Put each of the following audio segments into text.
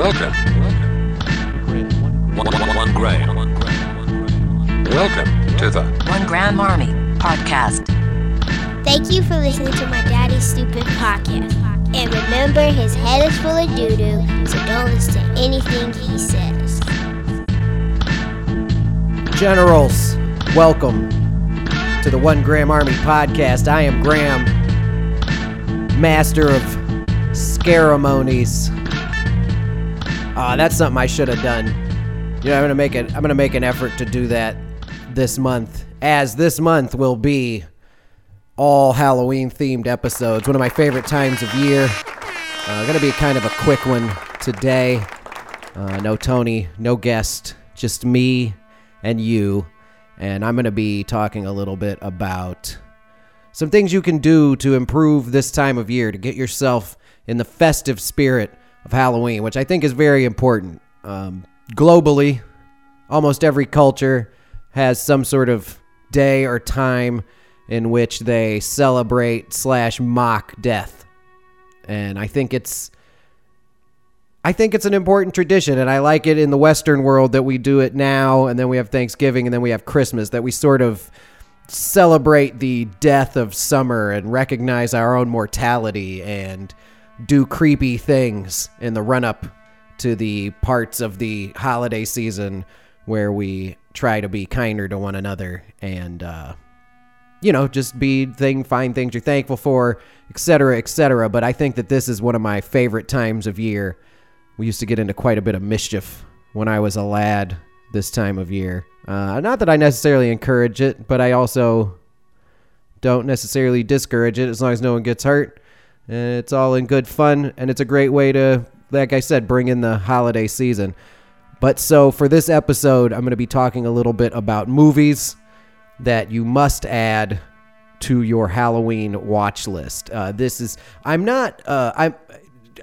Welcome. One, one, one Gray. Welcome to the One Gram Army Podcast. Thank you for listening to my daddy's stupid podcast. And remember, his head is full of doo doo, so don't listen to anything he says. Generals, welcome to the One Gram Army podcast. I am Graham, master of ceremonies. Ah, that's something I should have done. You know, I'm gonna make it. I'm gonna make an effort to do that this month, as this month will be all Halloween themed episodes. One of my favorite times of year. Uh, gonna be kind of a quick one today. Uh, no Tony, no guest, just me and you. And I'm to be talking a little bit about some things you can do to improve this time of year to get yourself in the festive spirit of Halloween, which I think is very important. Um, globally, almost every culture has some sort of day or time in which they celebrate slash mock death. And I think it's I think it's an important tradition, and I like it in the Western world that we do it now, and then we have Thanksgiving, and then we have Christmas, that we sort of celebrate the death of summer and recognize our own mortality and do creepy things in the run up to the parts of the holiday season where we try to be kinder to one another and, uh, you know, just be thing, find things you're thankful for, etc., etc. But I think that this is one of my favorite times of year. We used to get into quite a bit of mischief when I was a lad this time of year. Uh, not that I necessarily encourage it, but I also don't necessarily discourage it as long as no one gets hurt. And it's all in good fun, and it's a great way to, like I said, bring in the holiday season. But so for this episode, I'm going to be talking a little bit about movies that you must add to your Halloween watch list. Uh, this is I'm not uh, I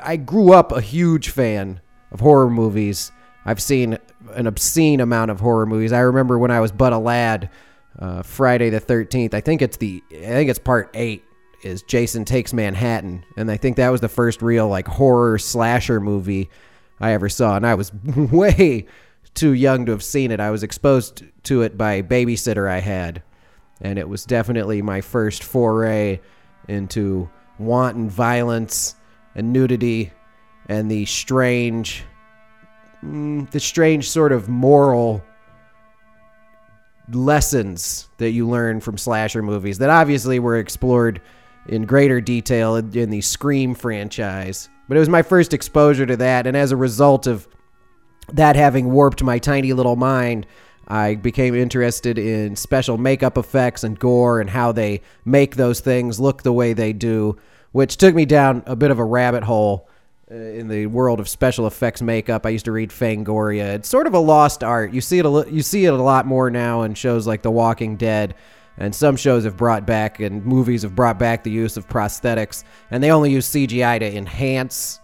I grew up a huge fan of horror movies. I've seen an obscene amount of horror movies. I remember when I was but a lad, uh, Friday the Thirteenth. I think it's the I think it's part eight is Jason Takes Manhattan, and I think that was the first real like horror slasher movie I ever saw, and I was way too young to have seen it. I was exposed to it by a babysitter I had, and it was definitely my first foray into wanton violence and nudity and the strange, mm, the strange sort of moral lessons that you learn from slasher movies that obviously were explored in greater detail in, the Scream franchise. But it was my first exposure to that, and as a result of that having warped my tiny little mind, I became interested in special makeup effects and gore and how they make those things look the way they do, which took me down a bit of a rabbit hole uh, in the world of special effects makeup. I used to read Fangoria. It's sort of a lost art. You see it a you see it a lot more now in shows like The Walking Dead. And some shows have brought back and movies have brought back the use of prosthetics, and they only use CGI to enhance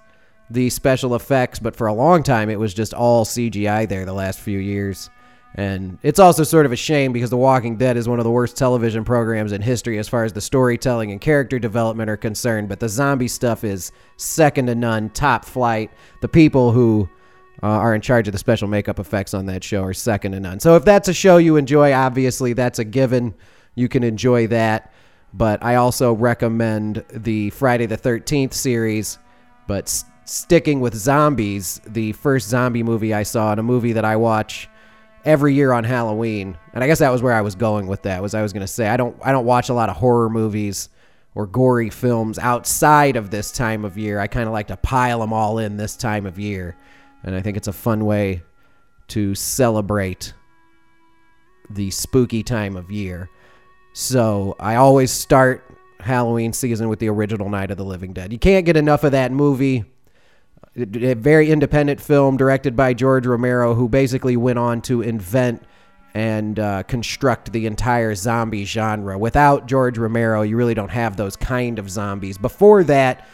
the special effects, but for a long time it was just all CGI there the last few years. And it's also sort of a shame because The Walking Dead is one of the worst television programs in history as far as the storytelling and character development are concerned. But the zombie stuff is second to none, top flight. The people who uh, are in charge of the special makeup effects on that show are second to none. So if that's a show you enjoy, obviously that's a given. You can enjoy that. But I also recommend the Friday the 13th series. But s- sticking with zombies, the first zombie movie I saw, and a movie that I watch every year on Halloween. And I guess that was where I was going with that. Was I was going to say I don't I don't watch a lot of horror movies or gory films outside of this time of year. I kind of like to pile them all in this time of year. And I think it's a fun way to celebrate the spooky time of year. So I always start Halloween season with the original Night of the Living Dead. You can't get enough of that movie. A very independent film directed by George Romero, who basically went on to invent and uh, construct the entire zombie genre. Without George Romero, you really don't have those kind of zombies. Before that,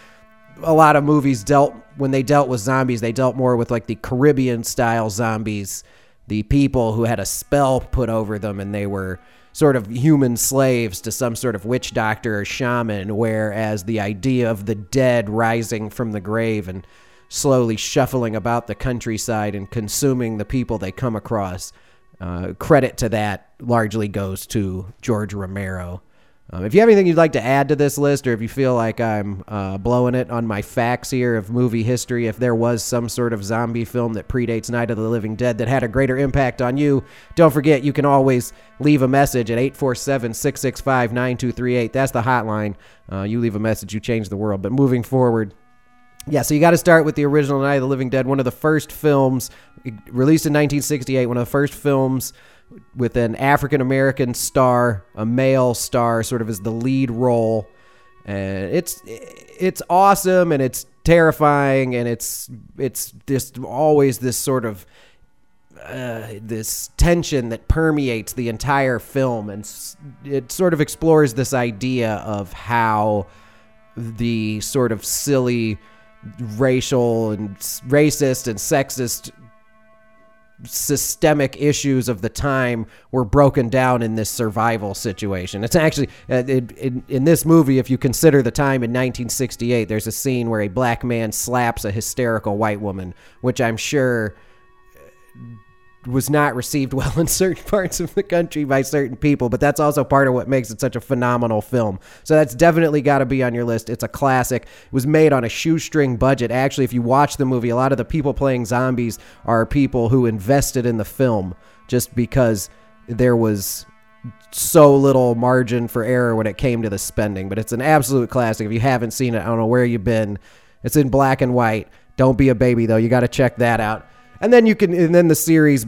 a lot of movies dealt when they dealt with zombies, they dealt more with like the Caribbean style zombies, the people who had a spell put over them and they were sort of human slaves to some sort of witch doctor or shaman, whereas the idea of the dead rising from the grave and slowly shuffling about the countryside and consuming the people they come across. Uh, credit to that largely goes to George Romero. Um, if you have anything you'd like to add to this list, or if you feel like I'm uh, blowing it on my facts here of movie history, if there was some sort of zombie film that predates Night of the Living Dead that had a greater impact on you, don't forget you can always leave a message at 847 665 9238. That's the hotline. Uh, you leave a message, you change the world. But moving forward, yeah, so you got to start with the original Night of the Living Dead, one of the first films released in 1968, one of the first films with an African American star, a male star, sort of as the lead role. And it's it's awesome and it's terrifying and it's it's just always this sort of uh, this tension that permeates the entire film and it sort of explores this idea of how the sort of silly racial and racist and sexist systemic issues of the time were broken down in this survival situation. It's actually uh, it, in, in this movie, if you consider the time in 1968, there's a scene where a black man slaps a hysterical white woman, which I'm sure was not received well in certain parts of the country by certain people, but that's also part of what makes it such a phenomenal film. So that's definitely got to be on your list. It's a classic. It was made on a shoestring budget. Actually, if you watch the movie, a lot of the people playing zombies are people who invested in the film just because there was so little margin for error when it came to the spending. But it's an absolute classic. If you haven't seen it, I don't know where you've been. It's in black and white. Don't be a baby though. You got to check that out. And then you can, and then the series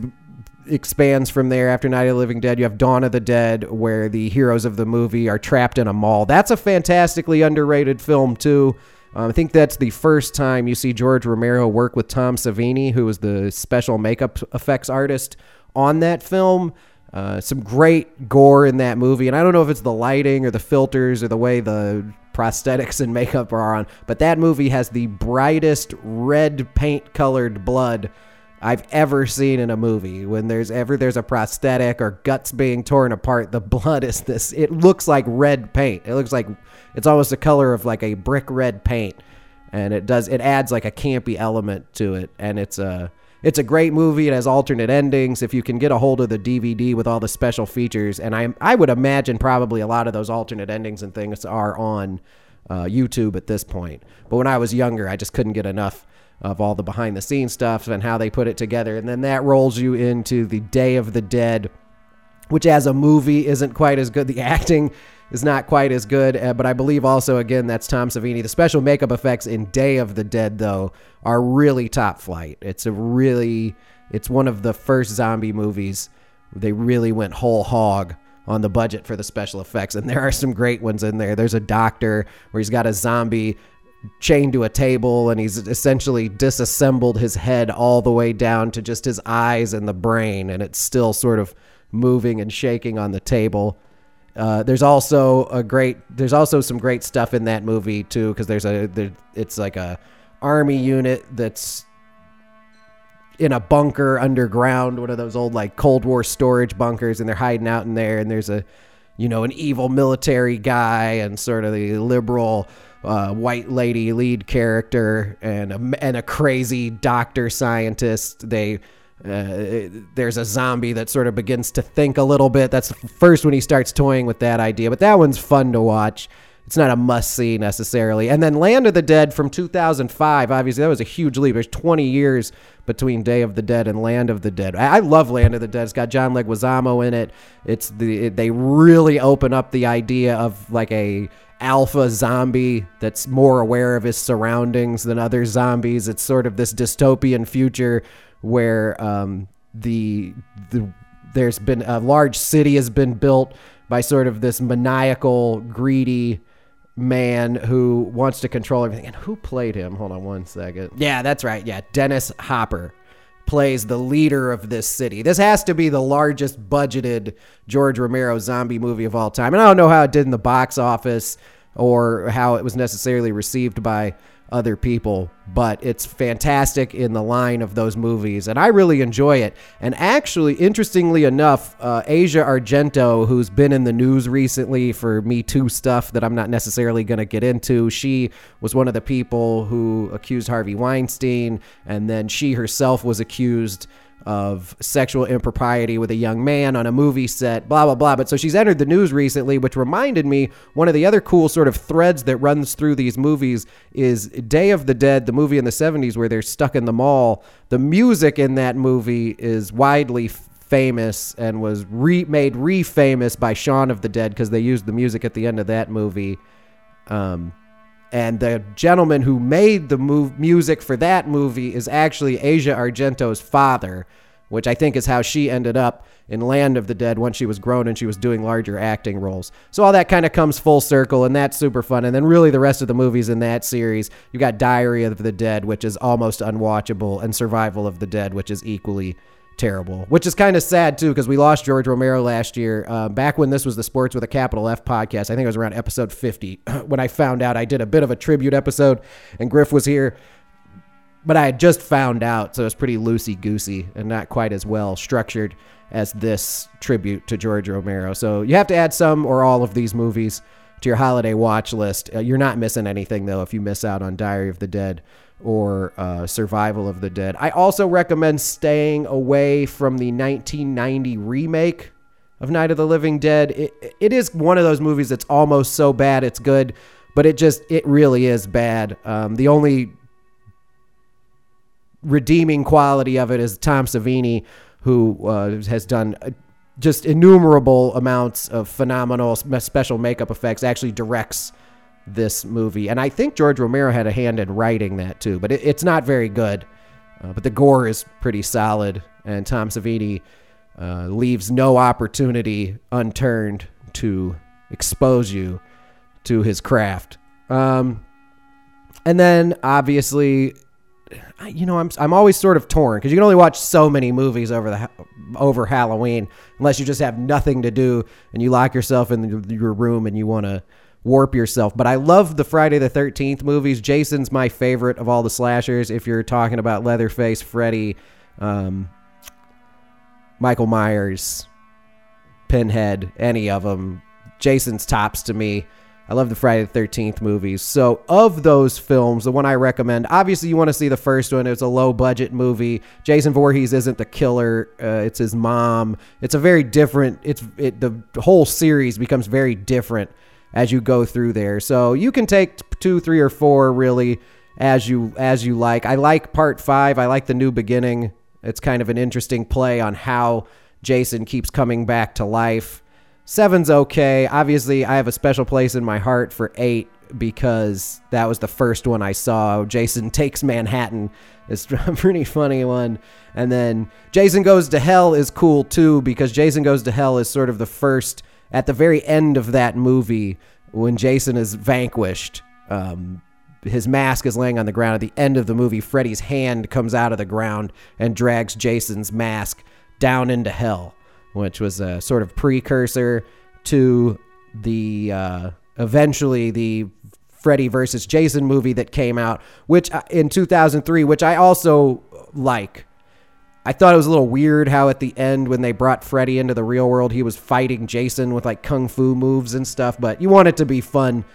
expands from there. After Night of the Living Dead, you have Dawn of the Dead, where the heroes of the movie are trapped in a mall. That's a fantastically underrated film too. Um, I think that's the first time you see George Romero work with Tom Savini, who was the special makeup effects artist on that film. Uh, some great gore in that movie, and I don't know if it's the lighting or the filters or the way the prosthetics and makeup are on, but that movie has the brightest red paint colored blood I've ever seen in a movie. When there's ever there's a prosthetic or guts being torn apart, the blood is this. It looks like red paint. It looks like it's almost the color of like a brick red paint, and it does it adds like a campy element to it, and it's a it's a great movie. It has alternate endings. If you can get a hold of the DVD with all the special features, and I I would imagine probably a lot of those alternate endings and things are on uh, YouTube at this point. But when I was younger, I just couldn't get enough of all the behind the scenes stuff and how they put it together. And then that rolls you into the Day of the Dead, which as a movie isn't quite as good. The acting is not quite as good, uh, but I believe also, again, that's Tom Savini. The special makeup effects in Day of the Dead, though, are really top flight. It's a really, it's one of the first zombie movies. They really went whole hog on the budget for the special effects, and there are some great ones in there. There's a doctor where he's got a zombie chained to a table and he's essentially disassembled his head all the way down to just his eyes and the brain and it's still sort of moving and shaking on the table. Uh, there's also a great there's also some great stuff in that movie too because there's a there, it's like a army unit that's in a bunker underground one of those old like cold war storage bunkers and they're hiding out in there and there's a you know an evil military guy and sort of the liberal uh, white lady lead character and a, and a crazy doctor scientist. They uh, there's a zombie that sort of begins to think a little bit. That's first when he starts toying with that idea, but that one's fun to watch. It's not a must see necessarily. And then Land of the Dead from 2005. Obviously, that was a huge leap. There's 20 years between Day of the Dead and Land of the Dead. I, I love Land of the Dead. It's got John Leguizamo in it. It's the it, they really open up the idea of like a alpha zombie that's more aware of his surroundings than other zombies. It's sort of this dystopian future where um, the the there's been a large city has been built by sort of this maniacal, greedy man who wants to control everything. And who played him? Hold on one second. Yeah, that's right. Yeah, Dennis Hopper plays the leader of this city. This has to be the largest budgeted George Romero zombie movie of all time. And I don't know how it did in the box office or how it was necessarily received by other people, but it's fantastic in the line of those movies, and I really enjoy it. And actually, interestingly enough, uh, Asia Argento, who's been in the news recently for Me Too stuff that I'm not necessarily going to get into, she was one of the people who accused Harvey Weinstein, and then she herself was accused of sexual impropriety with a young man on a movie set, blah, blah, blah. But so she's entered the news recently, which reminded me one of the other cool sort of threads that runs through these movies is Day of the Dead, the movie in the 70s where they're stuck in the mall. The music in that movie is widely famous and was re- made re famous by Shaun of the Dead because they used the music at the end of that movie. Um, and the gentleman who made the move, music for that movie is actually Asia Argento's father, which I think is how she ended up in Land of the Dead once she was grown and she was doing larger acting roles. So all that kind of comes full circle, and that's super fun. And then really the rest of the movies in that series, you got Diary of the Dead, which is almost unwatchable, and Survival of the Dead, which is equally terrible, which is kind of sad too because we lost George Romero last year. Uh, back when this was the Sports with a Capital F podcast, I think it was around episode 50 when I found out I did a bit of a tribute episode and Griff was here. But I had just found out, so it was pretty loosey goosey and not quite as well structured as this tribute to George Romero. So you have to add some or all of these movies to your holiday watch list. Uh, you're not missing anything though if you miss out on Diary of the Dead or uh, Survival of the Dead. I also recommend staying away from the 1990 remake of Night of the Living Dead. It, it is one of those movies that's almost so bad it's good, but it just it really is bad. Um, the only redeeming quality of it is Tom Savini, who uh, has done. Uh, just innumerable amounts of phenomenal special makeup effects actually directs this movie. And I think George Romero had a hand in writing that too, but it, it's not very good. Uh, but the gore is pretty solid, and Tom Savini uh, leaves no opportunity unturned to expose you to his craft. Um, and then obviously, you know, I'm I'm always sort of torn because you can only watch so many movies over the over Halloween unless you just have nothing to do and you lock yourself in your room and you want to warp yourself. But I love the Friday the 13th movies. Jason's my favorite of all the slashers. If you're talking about Leatherface, Freddy, um, Michael Myers, Pinhead, any of them, Jason's tops to me. I love the Friday the 13th movies. So, of those films, the one I recommend, obviously, you want to see the first one. It's a low budget movie. Jason Voorhees isn't the killer, uh, it's his mom. It's a very different, it's it, the whole series becomes very different as you go through there. So you can take two, three, or four really as you as you like. I like part five. I like the new beginning. It's kind of an interesting play on how Jason keeps coming back to life. Seven's okay. Obviously, I have a special place in my heart for eight because that was the first one I saw. Jason Takes Manhattan. It's a pretty funny one. And then Jason Goes to Hell is cool too because Jason Goes to Hell is sort of the first at the very end of that movie, when Jason is vanquished, um, his mask is laying on the ground. At the end of the movie, Freddy's hand comes out of the ground and drags Jason's mask down into hell, which was a sort of precursor to the uh, eventually the Freddy versus Jason movie that came out, which uh, in 2003, which I also like. I thought it was a little weird how at the end when they brought Freddy into the real world, he was fighting Jason with like kung fu moves and stuff. But you want it to be fun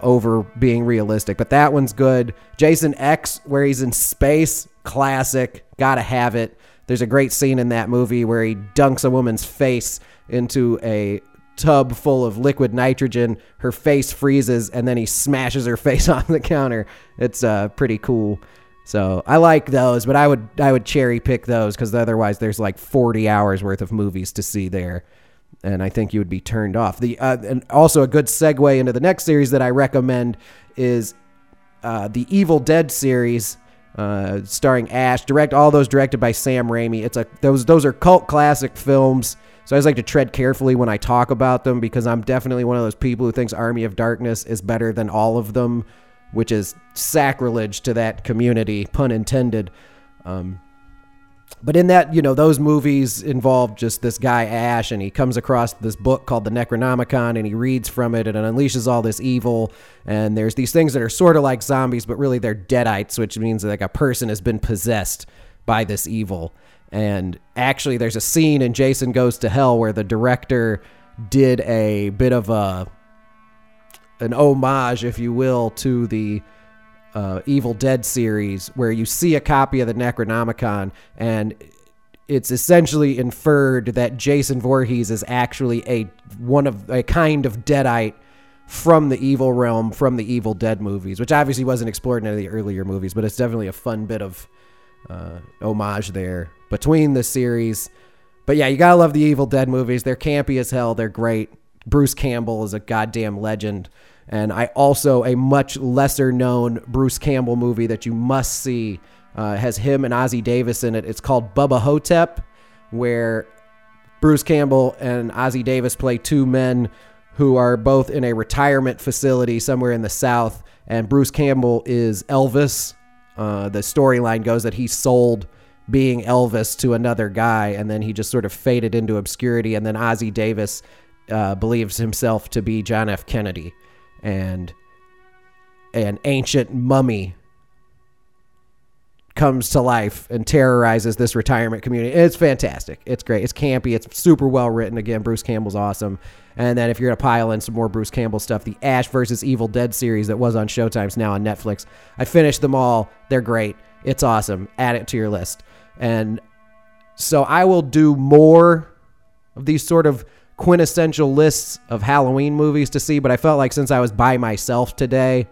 over being realistic. But that one's good. Jason X, where he's in space, classic. Gotta have it. There's a great scene in that movie where he dunks a woman's face into a tub full of liquid nitrogen. Her face freezes, and then he smashes her face on the counter. It's uh, pretty cool. So I like those, but I would I would cherry pick those because otherwise there's like 40 hours worth of movies to see there, and I think you would be turned off. The uh, and also a good segue into the next series that I recommend is uh, the Evil Dead series. Uh, starring Ash, direct all those directed by Sam Raimi. It's a those those are cult classic films. So I just like to tread carefully when I talk about them because I'm definitely one of those people who thinks Army of Darkness is better than all of them which is sacrilege to that community, pun intended. Um, but in that, you know, those movies involve just this guy Ash, and he comes across this book called the Necronomicon, and he reads from it, and it unleashes all this evil. And there's these things that are sort of like zombies, but really they're deadites, which means like a person has been possessed by this evil. And actually, there's a scene in Jason Goes to Hell where the director did a bit of a an homage, if you will, to the uh, Evil Dead series, where you see a copy of the Necronomicon, and it's essentially inferred that Jason Voorhees is actually a one of a kind of deadite from the evil realm from the Evil Dead movies, which obviously wasn't explored in any of the earlier movies, but it's definitely a fun bit of uh, homage there between the series. But yeah, you gotta love the Evil Dead movies. They're campy as hell. They're great. Bruce Campbell is a goddamn legend. And I also a much lesser known Bruce Campbell movie that you must see uh, has him and Ossie Davis in it. It's called Bubba Ho-Tep, where Bruce Campbell and Ossie Davis play two men who are both in a retirement facility somewhere in the South. And Bruce Campbell is Elvis. Uh, the storyline goes that he sold being Elvis to another guy, and then he just sort of faded into obscurity. And then Ossie Davis uh, believes himself to be John F. Kennedy, and an ancient mummy comes to life and terrorizes this retirement community. It's fantastic. It's great. It's campy. It's super well written. Again, Bruce Campbell's awesome. And then if you're gonna pile in some more Bruce Campbell stuff, the Ash versus Evil Dead series that was on Showtime's now on Netflix. I finished them all. They're great. It's awesome. Add it to your list. And so I will do more of these sort of quintessential lists of Halloween movies to see, but I felt like since I was by myself today,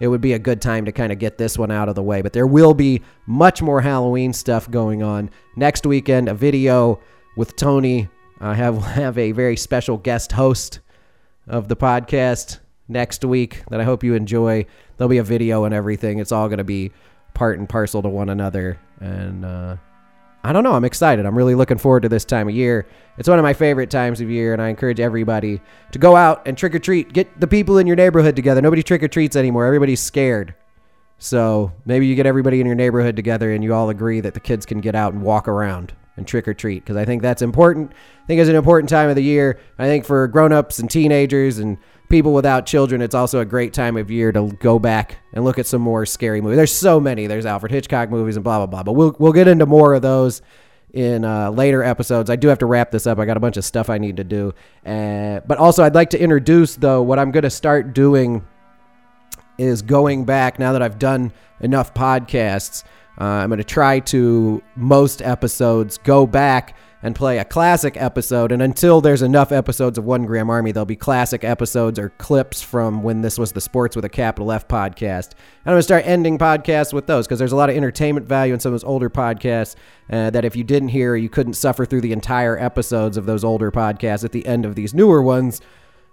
it would be a good time to kind of get this one out of the way. But there will be much more Halloween stuff going on next weekend. A video with Tony. I have have a very special guest host of the podcast next week that I hope you enjoy. There'll be a video and everything. It's all going to be part and parcel to one another, and uh, I don't know. I'm excited. I'm really looking forward to this time of year. It's one of my favorite times of year, and I encourage everybody to go out and trick or treat. Get the people in your neighborhood together. Nobody trick or treats anymore. Everybody's scared. So maybe you get everybody in your neighborhood together and you all agree that the kids can get out and walk around and trick or treat because I think that's important. I think it's an important time of the year. I think for grown-ups and teenagers and people without children, it's also a great time of year to go back and look at some more scary movies. There's so many. There's Alfred Hitchcock movies and blah blah blah. But we'll we'll get into more of those in uh, later episodes. I do have to wrap this up. I got a bunch of stuff I need to do. Uh, but also, I'd like to introduce though what I'm going to start doing is going back now that I've done enough podcasts. Uh, I'm going to try to most episodes go back and play a classic episode. And until there's enough episodes of One Gram Army, there'll be classic episodes or clips from when this was the Sports with a Capital F podcast. And I'm going to start ending podcasts with those because there's a lot of entertainment value in some of those older podcasts uh, that if you didn't hear, you couldn't suffer through the entire episodes of those older podcasts at the end of these newer ones.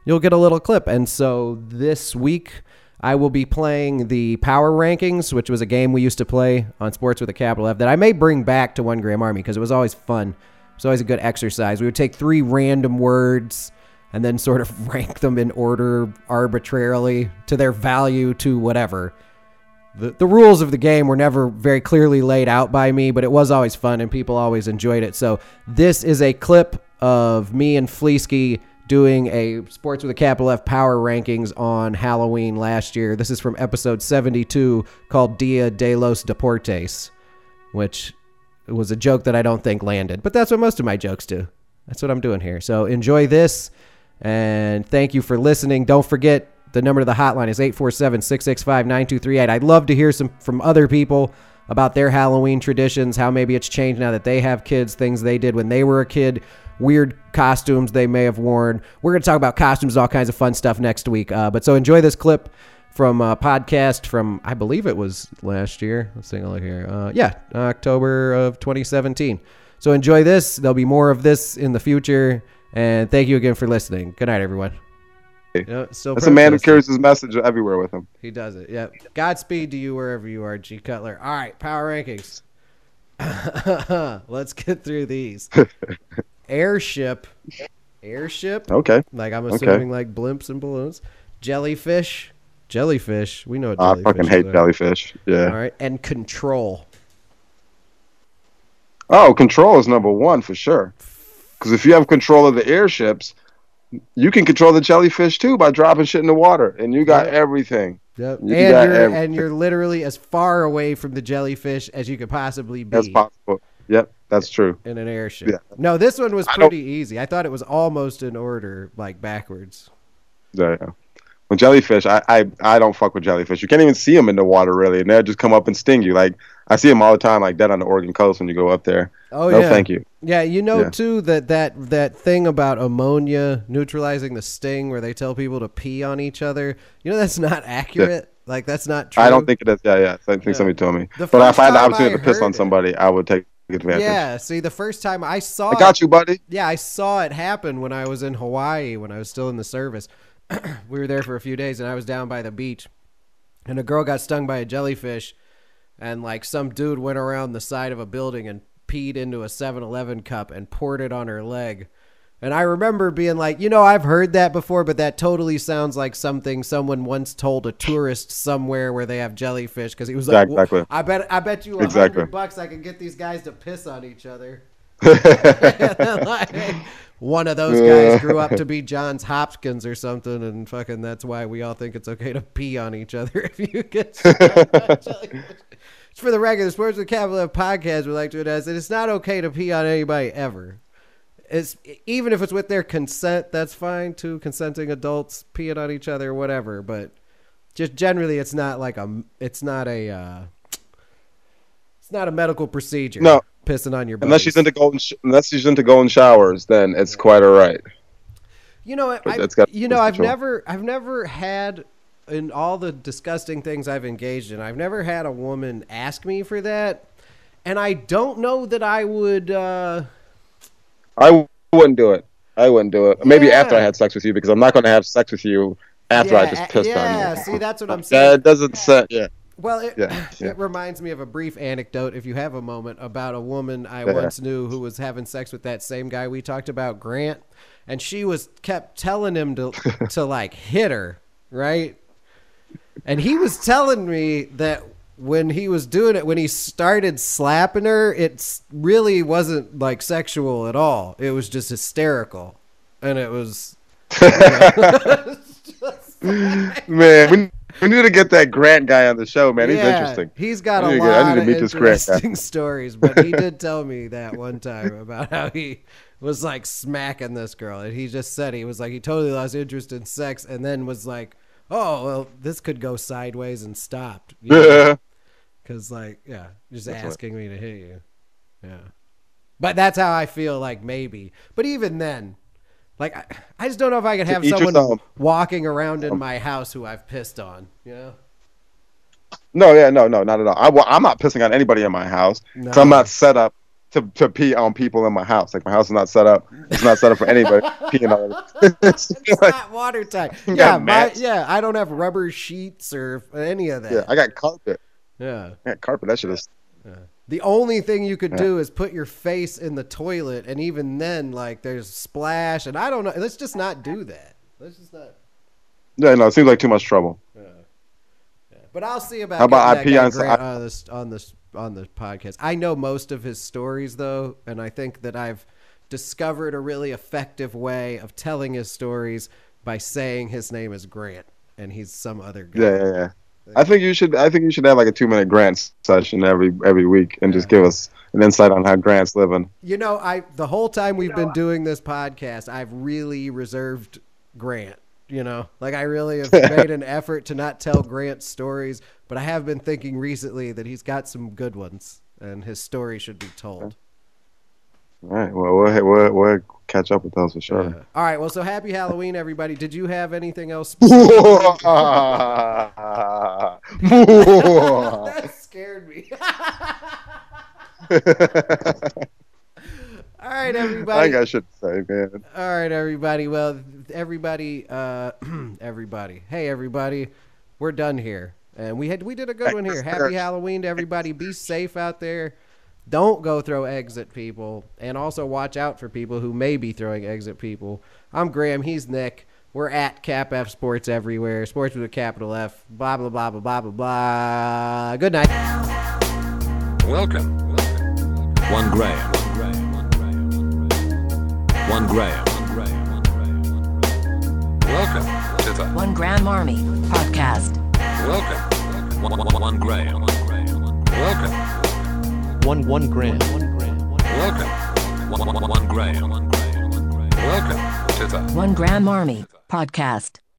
You'll get a little clip. And so this week, I will be playing the Power Rankings, which was a game we used to play on Sports with a Capital F that I may bring back to One Gram Army because it was always fun. It's always a good exercise. We would take three random words and then sort of rank them in order arbitrarily to their value to whatever. The, the rules of the game were never very clearly laid out by me, but it was always fun and people always enjoyed it. So this is a clip of me and Fleesky doing a Sports with a Capital F Power Rankings on Halloween last year. This is from episode 72 called Dia de los Deportes, which was a joke that I don't think landed. But that's what most of my jokes do. That's what I'm doing here. So enjoy this and thank you for listening. Don't forget the number to the hotline is 847-665-9238. I'd love to hear some from other people about their Halloween traditions, how maybe it's changed now that they have kids, things they did when they were a kid, weird costumes they may have worn. We're going to talk about costumes, and all kinds of fun stuff next week. Uh, but so enjoy this clip from a podcast from I believe it was last year. Let's take a look here. Uh, yeah, October of 2017. So enjoy this. There'll be more of this in the future. And thank you again for listening. Good night, everyone. You know, still That's a man who carries his message everywhere with him. He does it. Yep. Godspeed to you wherever you are, G Cutler. All right, power rankings. Let's get through these. Airship. Airship. Okay. Like I'm Okay. assuming like blimps and balloons. Jellyfish. Jellyfish. We know what I fucking hate are. jellyfish. Yeah. All right. And control. Oh, control is number one for sure. Because if you have control of the airships, you can control the jellyfish too by dropping shit in the water, and you got Yep. everything. Yep. You And got you're every- and you're literally as far away from the jellyfish as you could possibly be That's possible. Yep, that's true. in an airship. Yeah. No, this one was I pretty easy. I thought it was almost in order, like backwards. Yeah. Yeah. Jellyfish, I, I I don't fuck with jellyfish. You can't even see them in the water really, and they'll just come up and sting you. Like I see them all the time, like dead on the Oregon coast when you go up there. Oh no, yeah. thank you. Yeah, you know Yeah. too that that that thing about ammonia neutralizing the sting, where they tell people to pee on each other. You know that's not accurate. Like that's not true. I don't think it is. Yeah, yeah. I think Yeah. somebody told me. The but if I had the opportunity to piss on it- somebody, I would take advantage. Yeah. See, the first time I saw I got you, buddy. Yeah, I saw it happen when I was in Hawaii when I was still in the service. we were there for a few days and I was down by the beach and a girl got stung by a jellyfish and like some dude went around the side of a building and peed into a 7-Eleven cup and poured it on her leg. And I remember being like, you know, I've heard that before, but that totally sounds like something someone once told a tourist somewhere where they have jellyfish because he was like, exactly. I bet I bet you a Exactly. hundred bucks I can get these guys to piss on each other. Like, one of those guys grew up to be Johns Hopkins or something, and fucking that's why we all think it's okay to pee on each other if you get. stung by jellyfish. It's for the record, the Sports with Capital F podcast would like to announce that it's not okay to pee on anybody ever. It's even if it's with their consent, that's fine too. Consenting adults peeing on each other, whatever. But just generally, it's not like a. It's not a. Uh, it's not a medical procedure. No. pissing on your. unless buddies. she's into golden, sh- unless she's into golden showers, then it's quite all right. You know, I, that's got you know, I've control. never, I've never had in all the disgusting things I've engaged in. I've never had a woman ask me for that, and I don't know that I would. uh I wouldn't do it. I wouldn't do it. Maybe after I had sex with you, because I'm not going to have sex with you after I just pissed yeah, on you. Yeah, see, that's what I'm saying. That doesn't set. Yeah. Well, it, Yeah, yeah. it reminds me of a brief anecdote, if you have a moment, about a woman I Yeah. once knew who was having sex with that same guy we talked about, Grant, and she was kept telling him to to like hit her, right? And he was telling me that when he was doing it, when he started slapping her, it really wasn't like sexual at all. It was just hysterical, and it was. Man, we, we need to get that Grant guy on the show, man. He's Yeah, interesting. He's got a get- lot of meet this Grant interesting stories, but he did tell me that one time about how he was like smacking this girl, and he just said he was like he totally lost interest in sex, and then was like, "Oh, well, this could go sideways," and stopped. Yeah. Because like, yeah, just That's asking me to hit you, yeah. But that's how I feel like maybe. But even then, like I, I just don't know if I could have someone um, walking around in um, my house who I've pissed on. You know. No, yeah, no, no, not at all. I, well, I'm not pissing on anybody in my house. 'cause I'm not set up to, to pee on people in my house. Like my house is not set up. It's not set up for anybody peeing on it. It's like- not watertight. Yeah, my, yeah. I don't have rubber sheets or any of that. yeah, I got carpet. Yeah. I got carpet. That shit is. The only thing you could Yeah. do is put your face in the toilet, and even then, like, there's splash, and I don't know. Let's just not do that. Let's just not. Yeah, no, it seems like too much trouble. yeah But I'll see about How about I pee on- Grant on this on this on the podcast. I know most of his stories though, and I think that I've discovered a really effective way of telling his stories by saying his name is Grant and he's some other guy. Yeah, yeah, yeah. I think you should. I think you should have like a two minute Grant session every every week and just give us an insight on how Grant's living. You know, I the whole time we've been doing this podcast, I've really reserved Grant. You know, like I really have made an effort to not tell Grant stories, but I have been thinking recently that he's got some good ones, and his story should be told. All right. Well, we'll we'll, we'll catch up with those for sure. Uh, all right, well, so happy Halloween, everybody. Did you have anything else? that scared me. all right, everybody. I think I should say, man. All right, everybody. Well, everybody, uh, everybody. Hey, everybody. We're done here, and we had we did a good one here. Happy Halloween to everybody. Be safe out there. Don't go throw eggs at people, and also watch out for people who may be throwing eggs at people. I'm Graham. He's Nick. We're at Cap F Sports everywhere. Sports with a capital F. Blah blah blah blah blah blah blah. Good night. Welcome. One gram. One gram. Welcome to the One Gram Army Podcast. Welcome. One, one, one gram. Welcome. One one gram. Welcome. One, one, one gram. Welcome to the One Gram Army Podcast.